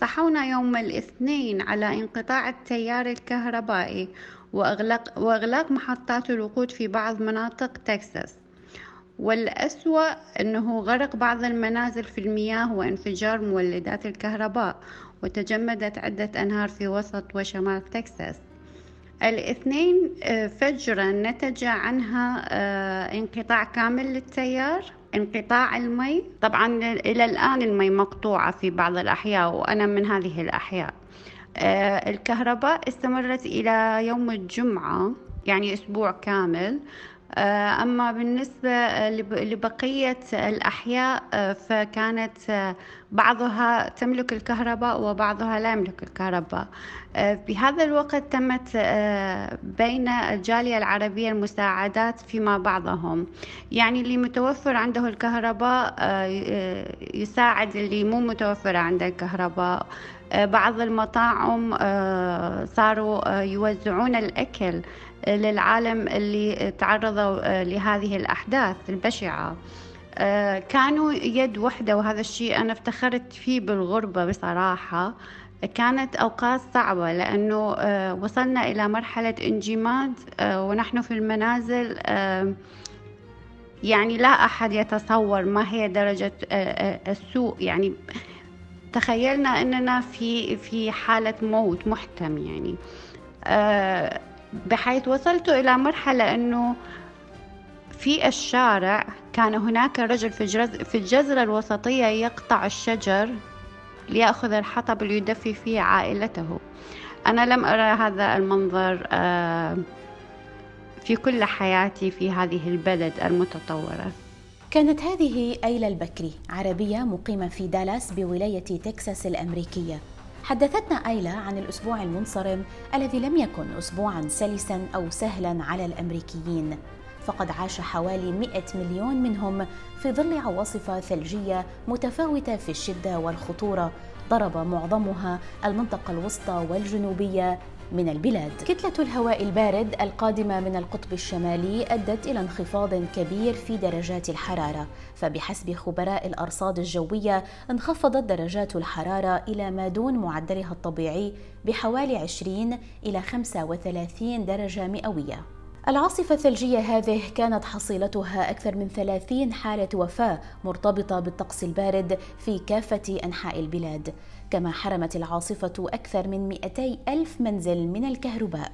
صحونا يوم الاثنين على انقطاع التيار الكهربائي وإغلاق, وإغلاق محطات الوقود في بعض مناطق تكساس. والأسوأ أنه غرق بعض المنازل في المياه وانفجار مولدات الكهرباء وتجمدت عدة أنهار في وسط وشمال تكساس. الاثنين آه، فجرا نتج عنها آه، انقطاع كامل للتيار. انقطاع المي. طبعا إلى الآن المي مقطوعة في بعض الأحياء وأنا من هذه الأحياء. آه، الكهرباء استمرت إلى يوم الجمعة يعني أسبوع كامل. أما بالنسبة لبقية الأحياء آه، فكانت بعضها تملك الكهرباء وبعضها لا يملك الكهرباء. في هذا الوقت تمت بين الجالية العربية المساعدات فيما بعضهم. يعني اللي متوفر عنده الكهرباء يساعد اللي مو متوفرة عنده الكهرباء. آه، بعض المطاعم آه، صاروا آه، يوزعون الأكل. للعالم اللي تعرضوا لهذه الأحداث البشعة. كانوا يد وحدة وهذا الشيء أنا افتخرت فيه بالغربة بصراحة. كانت أوقات صعبة لأنه وصلنا إلى مرحلة انجماد ونحن في المنازل يعني لا أحد يتصور ما هي درجة السوء. يعني تخيلنا أننا في في حالة موت محتم يعني. آه، بحيث وصلت إلى مرحلة إنه في الشارع كان هناك رجل في الجزرة الوسطية يقطع الشجر ليأخذ الحطب ليدفي فيه عائلته. أنا لم أرى هذا المنظر آه، في كل حياتي في هذه البلد المتطورة. كانت هذه أيلا البكري عربية مقيمة في دالاس بولاية تكساس الأمريكية. حدثتنا أيلا عن الأسبوع المنصرم الذي لم يكن أسبوعا سلسا أو سهلا على الأمريكيين. فقد عاش حوالي 100 مليون منهم في ظل عواصف ثلجية متفاوتة في الشدة والخطورة ضرب معظمها المنطقة الوسطى والجنوبية من البلاد. كتلة الهواء البارد القادمة من القطب الشمالي أدت إلى انخفاض كبير في درجات الحرارة فبحسب خبراء الأرصاد الجوية انخفضت درجات الحرارة إلى ما دون معدلها الطبيعي بحوالي 20 إلى 35 درجة مئوية. العاصفة الثلجية هذه كانت حصيلتها أكثر من 30 حالة وفاة مرتبطة بالطقس البارد في كافة أنحاء البلاد. كما حرمت العاصفة أكثر من 200 ألف منزل من الكهرباء.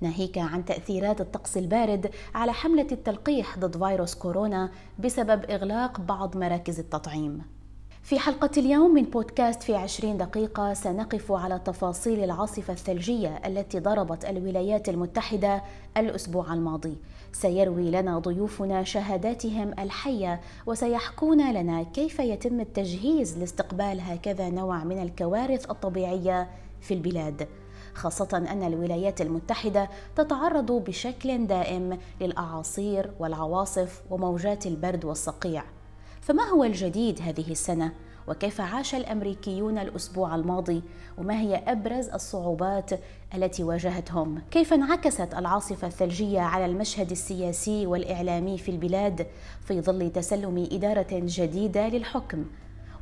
ناهيك عن تأثيرات الطقس البارد على حملة التلقيح ضد فيروس كورونا بسبب إغلاق بعض مراكز التطعيم. في حلقة اليوم من بودكاست في عشرين دقيقة سنقف على تفاصيل العاصفة الثلجية التي ضربت الولايات المتحدة الأسبوع الماضي. سيروي لنا ضيوفنا شهاداتهم الحية وسيحكون لنا كيف يتم التجهيز لاستقبال هكذا نوع من الكوارث الطبيعية في البلاد. خاصة أن الولايات المتحدة تتعرض بشكل دائم للأعاصير والعواصف وموجات البرد والصقيع. فما هو الجديد هذه السنة؟ وكيف عاش الأمريكيون الأسبوع الماضي؟ وما هي أبرز الصعوبات التي واجهتهم؟ كيف انعكست العاصفة الثلجية على المشهد السياسي والإعلامي في البلاد في ظل تسلم إدارة جديدة للحكم؟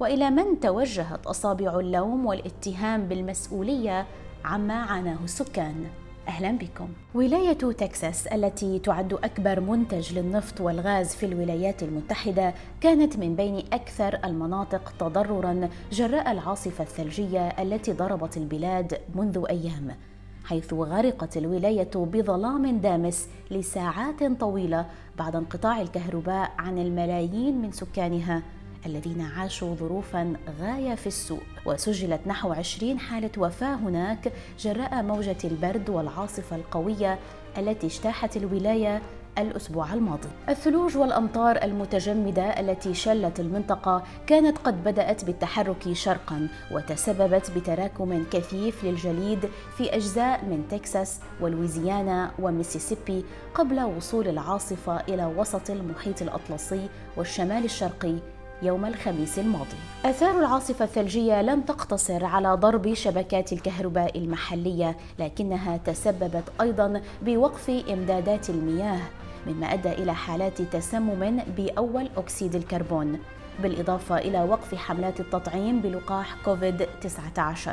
وإلى من توجهت أصابع اللوم والاتهام بالمسؤولية عما عاناه السكان؟ أهلا بكم. ولاية تكساس التي تعد أكبر منتج للنفط والغاز في الولايات المتحدة كانت من بين أكثر المناطق تضررا جراء العاصفة الثلجية التي ضربت البلاد منذ أيام. حيث غرقت الولاية بظلام دامس لساعات طويلة بعد انقطاع الكهرباء عن الملايين من سكانها الذين عاشوا ظروفا غاية في السوء وسجلت نحو 20 حالة وفاة هناك جراء موجة البرد والعاصفة القوية التي اجتاحت الولاية الأسبوع الماضي. الثلوج والأمطار المتجمدة التي شلت المنطقة كانت قد بدأت بالتحرك شرقا وتسببت بتراكم كثيف للجليد في أجزاء من تكساس ولويزيانا وميسيسيبي قبل وصول العاصفة إلى وسط المحيط الأطلسي والشمال الشرقي يوم الخميس الماضي. آثار العاصفة الثلجية لم تقتصر على ضرب شبكات الكهرباء المحلية، لكنها تسببت أيضا بوقف إمدادات المياه، مما أدى إلى حالات تسمم بأول أكسيد الكربون. بالإضافة إلى وقف حملات التطعيم بلقاح كوفيد-19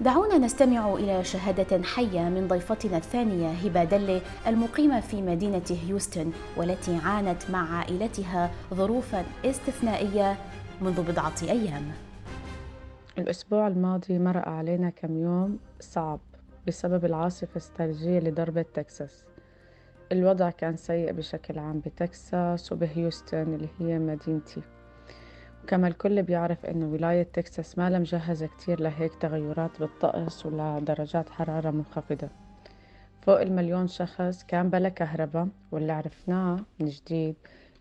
دعونا نستمع إلى شهادة حية من ضيفتنا الثانية هبة دلة المقيمة في مدينة هيوستن والتي عانت مع عائلتها ظروفا استثنائية منذ بضعة أيام. الأسبوع الماضي مرق علينا كم يوم صعب بسبب العاصفة الثلجية اللي ضربت تكساس. الوضع كان سيء بشكل عام بتكساس وبهيوستن اللي هي مدينتي. وكما الكل بيعرف إنه ولاية تكساس ما مجهزة كتير لهيك تغيرات بالطقس ولدرجات حرارة منخفضة. فوق المليون شخص كان بلا كهرباء واللي عرفناه من جديد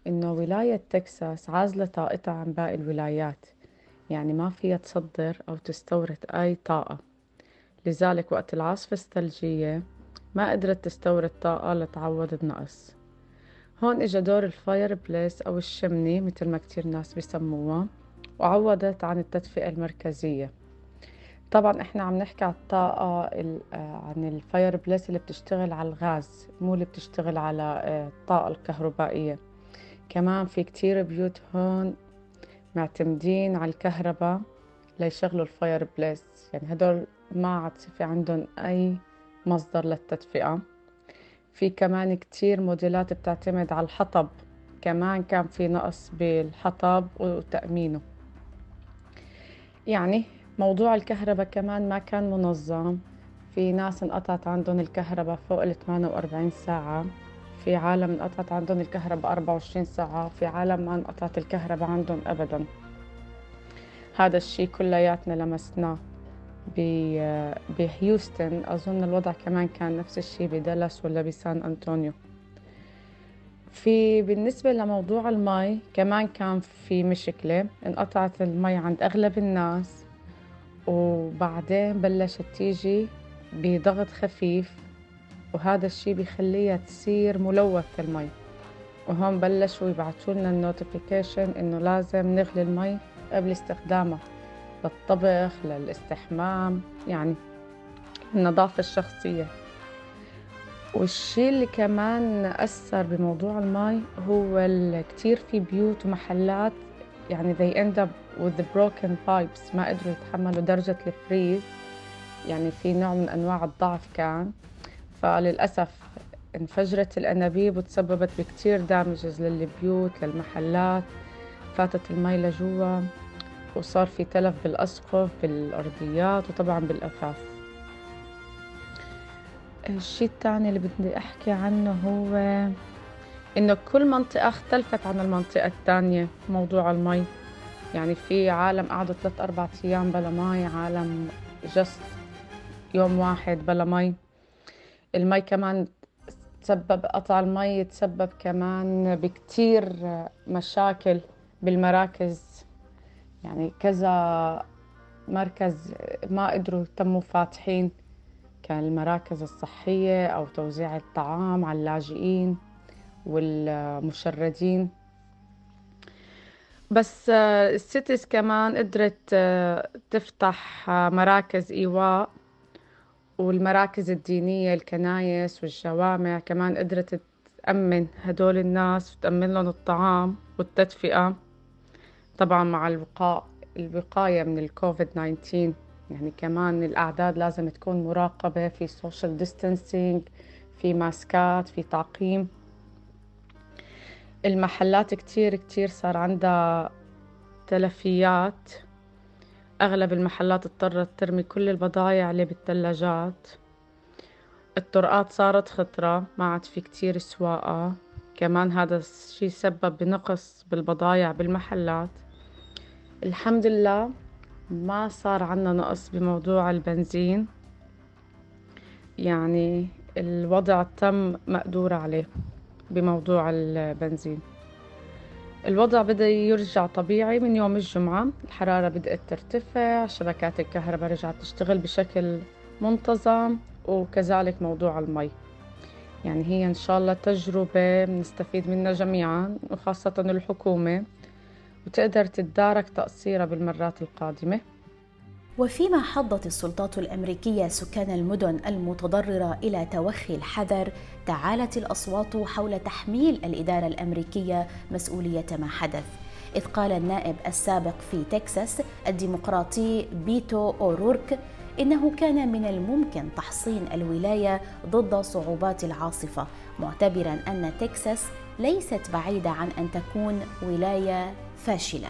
إنه ولاية تكساس عازلة طاقتها عن باقي الولايات. يعني ما فيها تصدر أو تستورد أي طاقة. لذلك وقت العاصفة الثلجية ما قدرت تستورد طاقة لتعوض النقص. هون إجا دور الفاير بليس أو الشمني مثل ما كتير ناس بيسموها وعوضت عن التدفئة المركزية. طبعا إحنا عم نحكي على الطاقة عن ال fireplace اللي بتشتغل على الغاز مو اللي بتشتغل على آه، الطاقة الكهربائية. كمان في كتير بيوت هون معتمدين على الكهرباء ليشغلوا ال fireplace. يعني هدول ما عاد في عندهم أي مصدر للتدفئة. في كمان كتير موديلات بتعتمد على الحطب. كمان كان في نقص بالحطب وتأمينه. يعني موضوع الكهرباء كمان ما كان منظم. في ناس انقطعت عندهم الكهرباء فوق ال 48 ساعة. في عالم انقطعت عندهم الكهرباء 24 ساعة. في عالم ما انقطعت الكهرباء عندهم أبدا. هذا الشيء كلياتنا لمسناه. بهيوستن أظن الوضع كمان كان نفس الشيء بدالاس ولا بسان أنطونيو في بالنسبة لموضوع المي كمان كان في مشكلة. انقطعت المي عند أغلب الناس وبعدين بلشت تيجي بضغط خفيف وهذا الشيء بيخليها تصير ملوثة المي. وهون بلشوا يبعثوا لنا ال notification إنه لازم نغلي المي قبل استخدامها. للطبخ للاستحمام يعني النظافة الشخصية. والشي اللي كمان أثر بموضوع المي هو كتير في بيوت ومحلات يعني they end up with the broken pipes ما قدروا يتحملوا درجة الفريز. يعني في نوع من أنواع الضعف كان. فللأسف انفجرت الأنابيب وتسببت بكتير دامجز للبيوت للمحلات. فاتت المي لجوا. وصار في تلف بالأسقف بالأرضيات وطبعا بالأثاث. الشيء الثاني اللي بدي أحكي عنه هو إنه كل منطقة اختلفت عن المنطقة الثانية موضوع المي. يعني في عالم قعدوا ثلاث أربع أيام بلا مي عالم جست يوم واحد بلا مي. المي كمان تسبب قطع المي تسبب كمان بكتير مشاكل بالمراكز. يعني كذا مركز ما قدروا تموا فاتحين كالمراكز الصحية أو توزيع الطعام على اللاجئين والمشردين. بس ال cities كمان قدرت تفتح مراكز إيواء والمراكز الدينية الكنايس والجوامع كمان قدرت تأمن هدول الناس وتأمن لهم الطعام والتدفئة. طبعا مع الوقاء الوقاية من الكوفيد 19 يعني كمان الأعداد لازم تكون مراقبة في social distancing في ماسكات في تعقيم. المحلات كتير كتير صار عندها تلفيات. أغلب المحلات اضطرت ترمي كل البضايع اللي بالثلاجات الطرقات صارت خطرة ما عاد في كتير سواقة. كمان هذا الشي سبب بنقص بالبضايع بالمحلات. الحمد لله ما صار عنا نقص بموضوع البنزين. يعني الوضع تم مقدور عليه بموضوع البنزين. الوضع بدأ يرجع طبيعي من يوم الجمعة الحرارة بدأت ترتفع شبكات الكهرباء رجعت تشتغل بشكل منتظم وكذلك موضوع المي. يعني هي إن شاء الله تجربة نستفيد منها جميعا وخاصة الحكومة. وتقدر تتدارك تقصيرها بالمرات القادمة. وفيما حضت السلطات الأمريكية سكان المدن المتضررة إلى توخي الحذر تعالت الأصوات حول تحميل الإدارة الأمريكية مسؤولية ما حدث. إذ قال النائب السابق في تكساس الديمقراطي بيتو أورورك إنه كان من الممكن تحصين الولاية ضد صعوبات العاصفة معتبرا أن تكساس ليست بعيدة عن أن تكون ولاية فاشلة.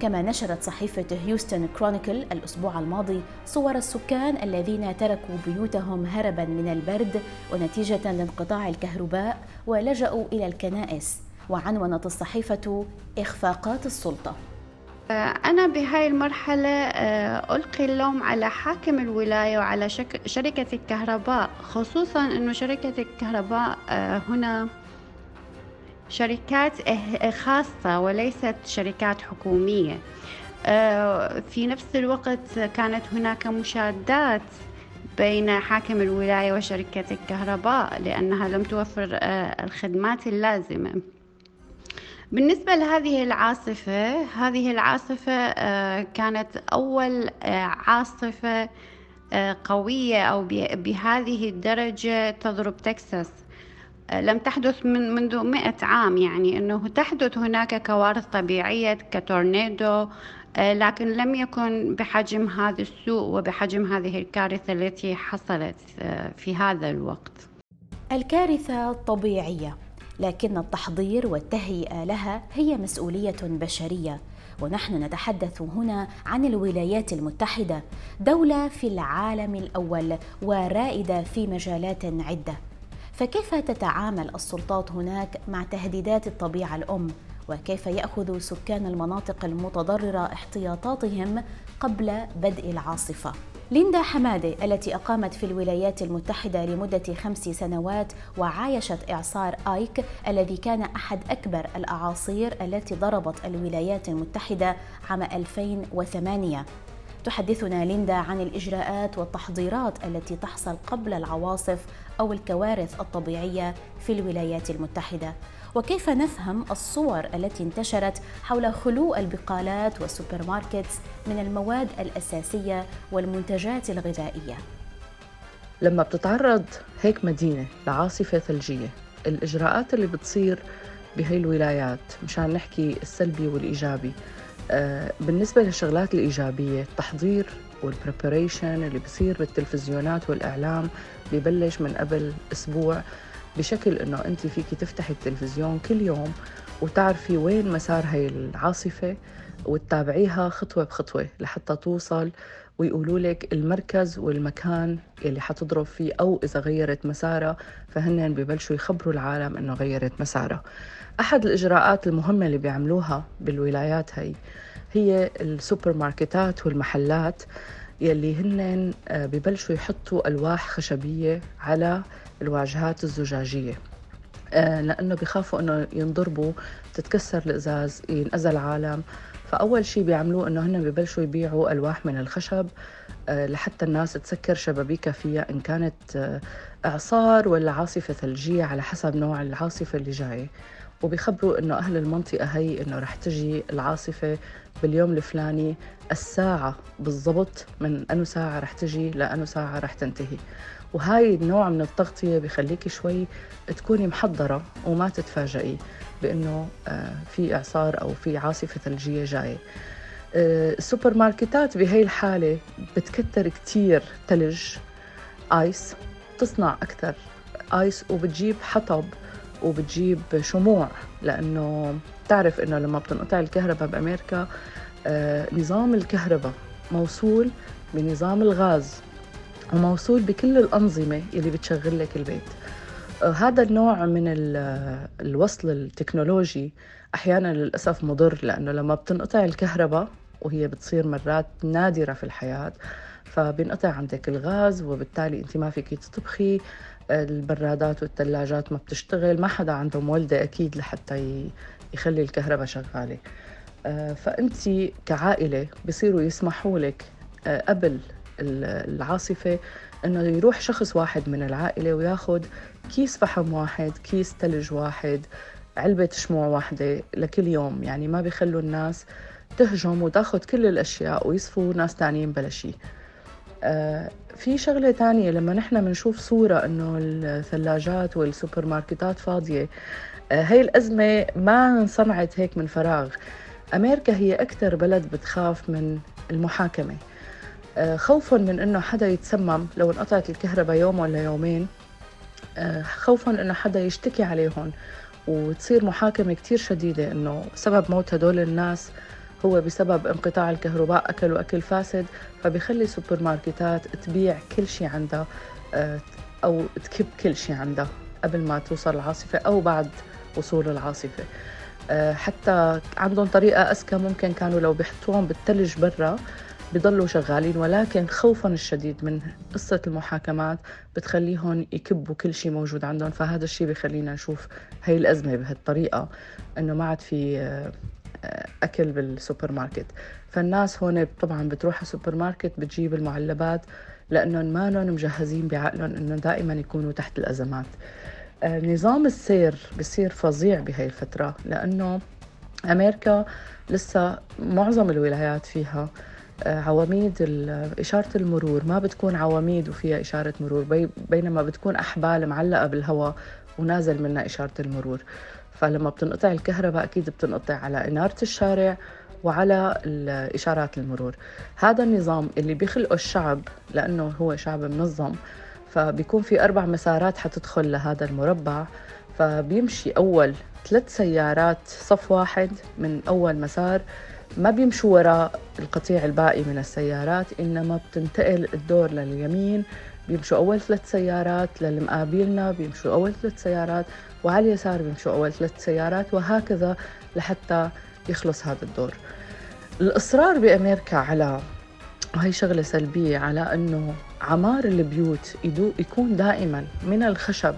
كما نشرت صحيفة هيوستن كرونيكل الأسبوع الماضي صور السكان الذين تركوا بيوتهم هربا من البرد ونتيجة لانقطاع الكهرباء ولجأوا إلى الكنائس. وعنونت الصحيفة إخفاقات السلطة. أنا بهاي المرحلة آه، ألقي اللوم على حاكم الولاية وعلى شركة الكهرباء خصوصا أنه شركة الكهرباء آه، هنا شركات خاصة وليست شركات حكومية. آه، في نفس الوقت كانت هناك مشادات بين حاكم الولاية وشركة الكهرباء لأنها لم توفر الخدمات اللازمة. بالنسبة لهذه العاصفة هذه العاصفة كانت أول عاصفة قوية أو بهذه الدرجة تضرب تكساس. لم تحدث من منذ مئة عام يعني أنه تحدث هناك كوارث طبيعية كتورنيدو لكن لم يكن بحجم هذا السوء وبحجم هذه الكارثة التي حصلت في هذا الوقت. الكارثة طبيعية لكن التحضير والتهيئة لها هي مسؤولية بشرية. ونحن نتحدث هنا عن الولايات المتحدة دولة في العالم الأول ورائدة في مجالات عدة. فكيف تتعامل السلطات هناك مع تهديدات الطبيعة الأم؟ وكيف يأخذ سكان المناطق المتضررة احتياطاتهم قبل بدء العاصفة؟ ليندا حمادة التي أقامت في الولايات المتحدة لمدة خمس سنوات وعايشت إعصار آيك الذي كان أحد أكبر الأعاصير التي ضربت الولايات المتحدة عام 2008 تحدثنا ليندا عن الإجراءات والتحضيرات التي تحصل قبل العواصف أو الكوارث الطبيعية في الولايات المتحدة. وكيف نفهم الصور التي انتشرت حول خلو البقالات وال supermarkets من المواد الأساسية والمنتجات الغذائية؟ لما بتتعرض هيك مدينة لعاصفة ثلجية الإجراءات اللي بتصير بهي الولايات مشان نحكي السلبي والإيجابي بالنسبة للشغلات الإيجابية التحضير والبريبريشن اللي بصير بالتلفزيونات والإعلام ببلش من قبل أسبوع بشكل إنه أنت فيك تفتحي التلفزيون كل يوم وتعرفي وين مسار هاي العاصفة وتتابعيها خطوة بخطوة لحتى توصل ويقولوا لك المركز والمكان اللي حتضرب فيه أو إذا غيرت مسارها فهن ببلشوا يخبروا العالم إنه غيرت مسارها. أحد الإجراءات المهمة اللي بيعملوها بالولايات هي هي السوبر ماركتات والمحلات يلي هن آه، ببلشوا يحطوا ألواح خشبية على الواجهات الزجاجية. لأنه بيخافوا أنه ينضربوا تتكسر الإزاز ينأذى العالم. فأول شيء بيعملوه أنه هن ببلشوا يبيعوا ألواح من الخشب آه، لحتى الناس تسكر شبابيكها فيها إن كانت آه، إعصار ولا عاصفة ثلجية على حسب نوع العاصفة اللي جاية وبيخبروا إنه أهل المنطقة هي إنه رح تجي العاصفة باليوم الفلاني الساعة بالضبط من انه ساعة رح تجي لأنه ساعة رح تنتهي. وهاي النوع من التغطية بخليكي شوي تكوني محضرة وما تتفاجئي بأنه آه، في إعصار أو في عاصفة ثلجية جاية. آه، السوبر ماركتات بهي الحالة بتكتر كتير ثلج آيس تصنع أكثر آيس وبتجيب حطب وبتجيب شموع لأنه تعرف إنه لما بتنقطع الكهرباء بأمريكا آه، نظام الكهرباء موصول بنظام الغاز. وموصول بكل الأنظمة اللي بتشغل لك البيت. آه، هذا النوع من الوصل التكنولوجي أحيانا للأسف مضر لأنه لما بتنقطع الكهرباء وهي بتصير مرات نادرة في الحياة فبينقطع عندك الغاز وبالتالي أنت ما فيك تطبخي البرادات والثلاجات ما بتشتغل ما حدا عنده مولدة أكيد لحتى يخلي الكهرباء شغالة. آه، فأنت كعائلة بصيروا يسمحوا لك آه، قبل العاصفة إنه يروح شخص واحد من العائلة وياخذ كيس فحم واحد كيس ثلج واحد علبة شموع واحدة لكل يوم. يعني ما بيخلوا الناس تهجم وتاخذ كل الأشياء ويصفوا ناس تانيين بلا شيء آه في شغلة تانية لما نحن بنشوف صورة إنه الثلاجات والسوبر ماركتات فاضية آه هي الأزمة ما انصنعت هيك من فراغ. أمريكا هي أكثر بلد بتخاف من المحاكمة. خوفا من إنه حدا يتسمم لو انقطعت الكهرباء يوم ولا يومين. آه، خوفا إنه حدا يشتكي عليهم وتصير محاكمة كتير شديدة إنه سبب موت هدول الناس هو بسبب انقطاع الكهرباء اكلوا اكل فاسد فبيخلي سوبر ماركتات تبيع كل شيء عندها آه، أو تكب كل شيء عندها قبل ما توصل العاصفة أو بعد وصول العاصفة. حتى عندهم طريقة أذكى ممكن كانوا لو بيحطوهم بالثلج برا بضلوا شغالين ولكن خوفا الشديد من قصة المحاكمات بتخليهم يكبوا كل شيء موجود عندهم. فهذا الشيء بخلينا نشوف هاي الأزمة بهالطريقة إنه ما عاد في آه، أكل بالسوبر ماركت فالناس هون طبعا بتروح على السوبر ماركت بتجيب المعلبات لأنهم ما مجهزين بعقلهم إنه دائما يكونوا تحت الأزمات. آه، نظام السير بصير فظيع بهاي الفترة لأنه أمريكا لسه معظم الولايات فيها آه، عواميد إشارة المرور. ما بتكون عواميد وفيها إشارة مرور بينما بتكون أحبال معلقة بالهواء ونازل منها إشارة المرور. فلما بتنقطع الكهرباء أكيد بتنقطع على إنارة الشارع وعلى إشارات المرور. هذا النظام اللي بيخلقه الشعب لأنه هو شعب منظم فبيكون في أربع مسارات حتدخل لهذا المربع. فبيمشي أول ثلاث سيارات صف واحد من أول مسار ما بيمشوا وراء القطيع الباقي من السيارات إنما بتنتقل الدور لليمين. بيمشوا أول ثلاث سيارات للمقابلنا بيمشوا أول ثلاث سيارات وعلى اليسار بيمشوا أول ثلاث سيارات وهكذا لحتى يخلص هذا الدور. الإصرار بأمريكا على وهي شغلة سلبية على أنه عمار البيوت يكون دائما من الخشب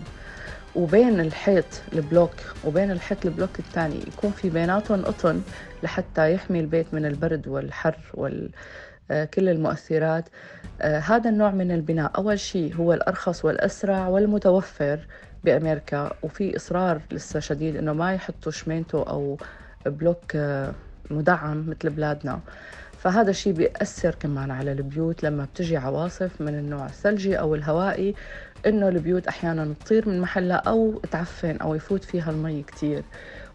وبين الحيط البلوك وبين الحيط البلوك الثاني يكون في بيناتهم قطن لحتى يحمي البيت من البرد والحر وال آه، كل المؤثرات. آه، هذا النوع من البناء أول شيء هو الأرخص والأسرع والمتوفر بأمريكا وفي إصرار لسه شديد إنه ما يحطوا شمينتو أو بلوك آه، مدعم مثل بلادنا. فهذا الشيء بيأثر كمان على البيوت لما بتجي عواصف من النوع الثلجي أو الهوائي. إنه البيوت أحيانا تطير من محلها أو تعفن أو يفوت فيها المي كتير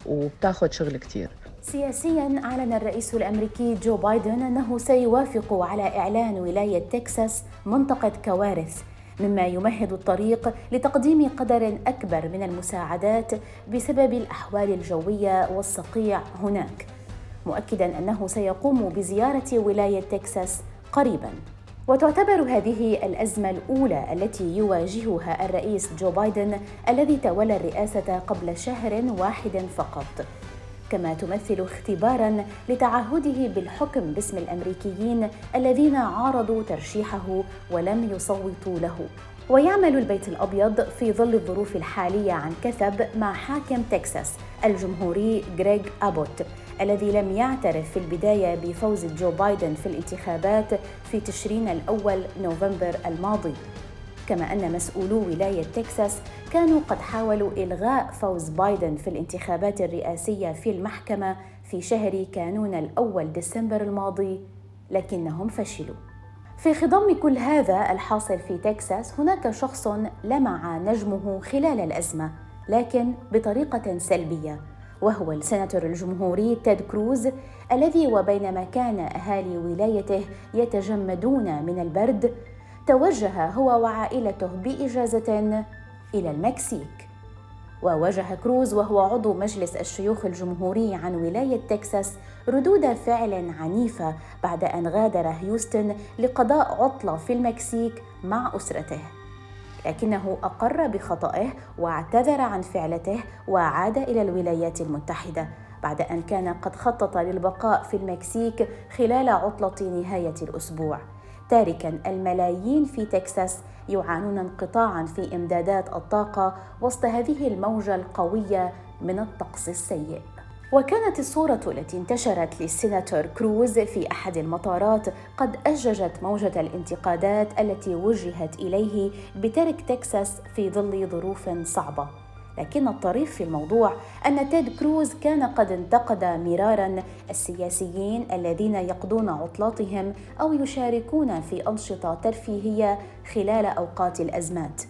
وبتاخد شغل كتير. سياسيا أعلن الرئيس الأمريكي جو بايدن أنه سيوافق على إعلان ولاية تكساس منطقة كوارث مما يمهد الطريق لتقديم قدر أكبر من المساعدات بسبب الأحوال الجوية والصقيع هناك مؤكدا أنه سيقوم بزيارة ولاية تكساس قريبا. وتعتبر هذه الأزمة الأولى التي يواجهها الرئيس جو بايدن الذي تولى الرئاسة قبل شهر واحد فقط. كما تمثل اختبارا لتعهده بالحكم باسم الأمريكيين الذين عارضوا ترشيحه ولم يصوتوا له. ويعمل البيت الأبيض في ظل الظروف الحالية عن كثب مع حاكم تكساس الجمهوري غريغ أبوت. الذي لم يعترف في البداية بفوز جو بايدن في الانتخابات في تشرين الأول نوفمبر الماضي. كما أن مسؤولو ولاية تكساس كانوا قد حاولوا إلغاء فوز بايدن في الانتخابات الرئاسية في المحكمة في شهر كانون الأول ديسمبر الماضي لكنهم فشلوا. في خضم كل هذا الحاصل في تكساس هناك شخص لمع نجمه خلال الأزمة لكن بطريقة سلبية. وهو السناتور الجمهوري تيد كروز الذي وبينما كان أهالي ولايته يتجمدون من البرد توجه هو وعائلته بإجازة إلى المكسيك. وواجه كروز وهو عضو مجلس الشيوخ الجمهوري عن ولاية تكساس ردود فعل عنيفة بعد أن غادر هيوستن لقضاء عطلة في المكسيك مع أسرته. لكنه أقر بخطئه واعتذر عن فعلته وعاد إلى الولايات المتحدة بعد أن كان قد خطط للبقاء في المكسيك خلال عطلة نهاية الأسبوع. تاركا الملايين في تكساس يعانون انقطاعا في إمدادات الطاقة وسط هذه الموجة القوية من الطقس السيء. وكانت الصورة التي انتشرت للسيناتور كروز في أحد المطارات قد أججت موجة الانتقادات التي وجهت إليه بترك تكساس في ظل ظروف صعبة. لكن الطريف في الموضوع أن تيد كروز كان قد انتقد مرارا السياسيين الذين يقضون عطلاتهم أو يشاركون في أنشطة ترفيهية خلال أوقات الأزمات.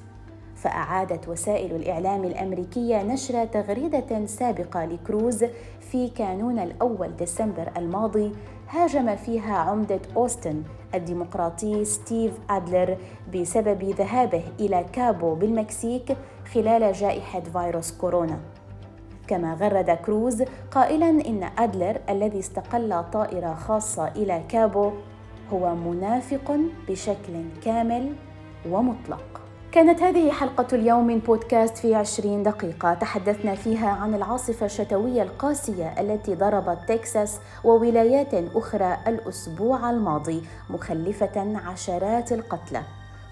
فأعادت وسائل الإعلام الأمريكية نشر تغريدة سابقة لكروز في كانون الأول ديسمبر الماضي هاجم فيها عمدة أوستن الديمقراطي ستيف أدلر بسبب ذهابه إلى كابو بالمكسيك خلال جائحة فيروس كورونا. كما غرد كروز قائلا إن أدلر الذي استقل طائرة خاصة إلى كابو هو منافق بشكل كامل ومطلق. كانت هذه حلقة اليوم من بودكاست في عشرين دقيقة. تحدثنا فيها عن العاصفة الشتوية القاسية التي ضربت تكساس وولايات أخرى الأسبوع الماضي مخلفة عشرات القتلى.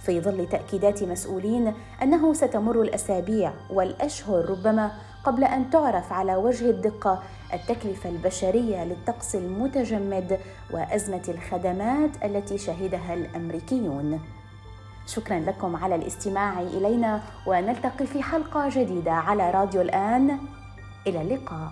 في ظل تأكيدات مسؤولين أنه ستمر الأسابيع والأشهر ربما قبل أن تعرف على وجه الدقة التكلفة البشرية للطقس المتجمد وأزمة الخدمات التي شهدها الأمريكيون. شكرا لكم على الاستماع إلينا ونلتقي في حلقة جديدة على راديو الآن. إلى اللقاء.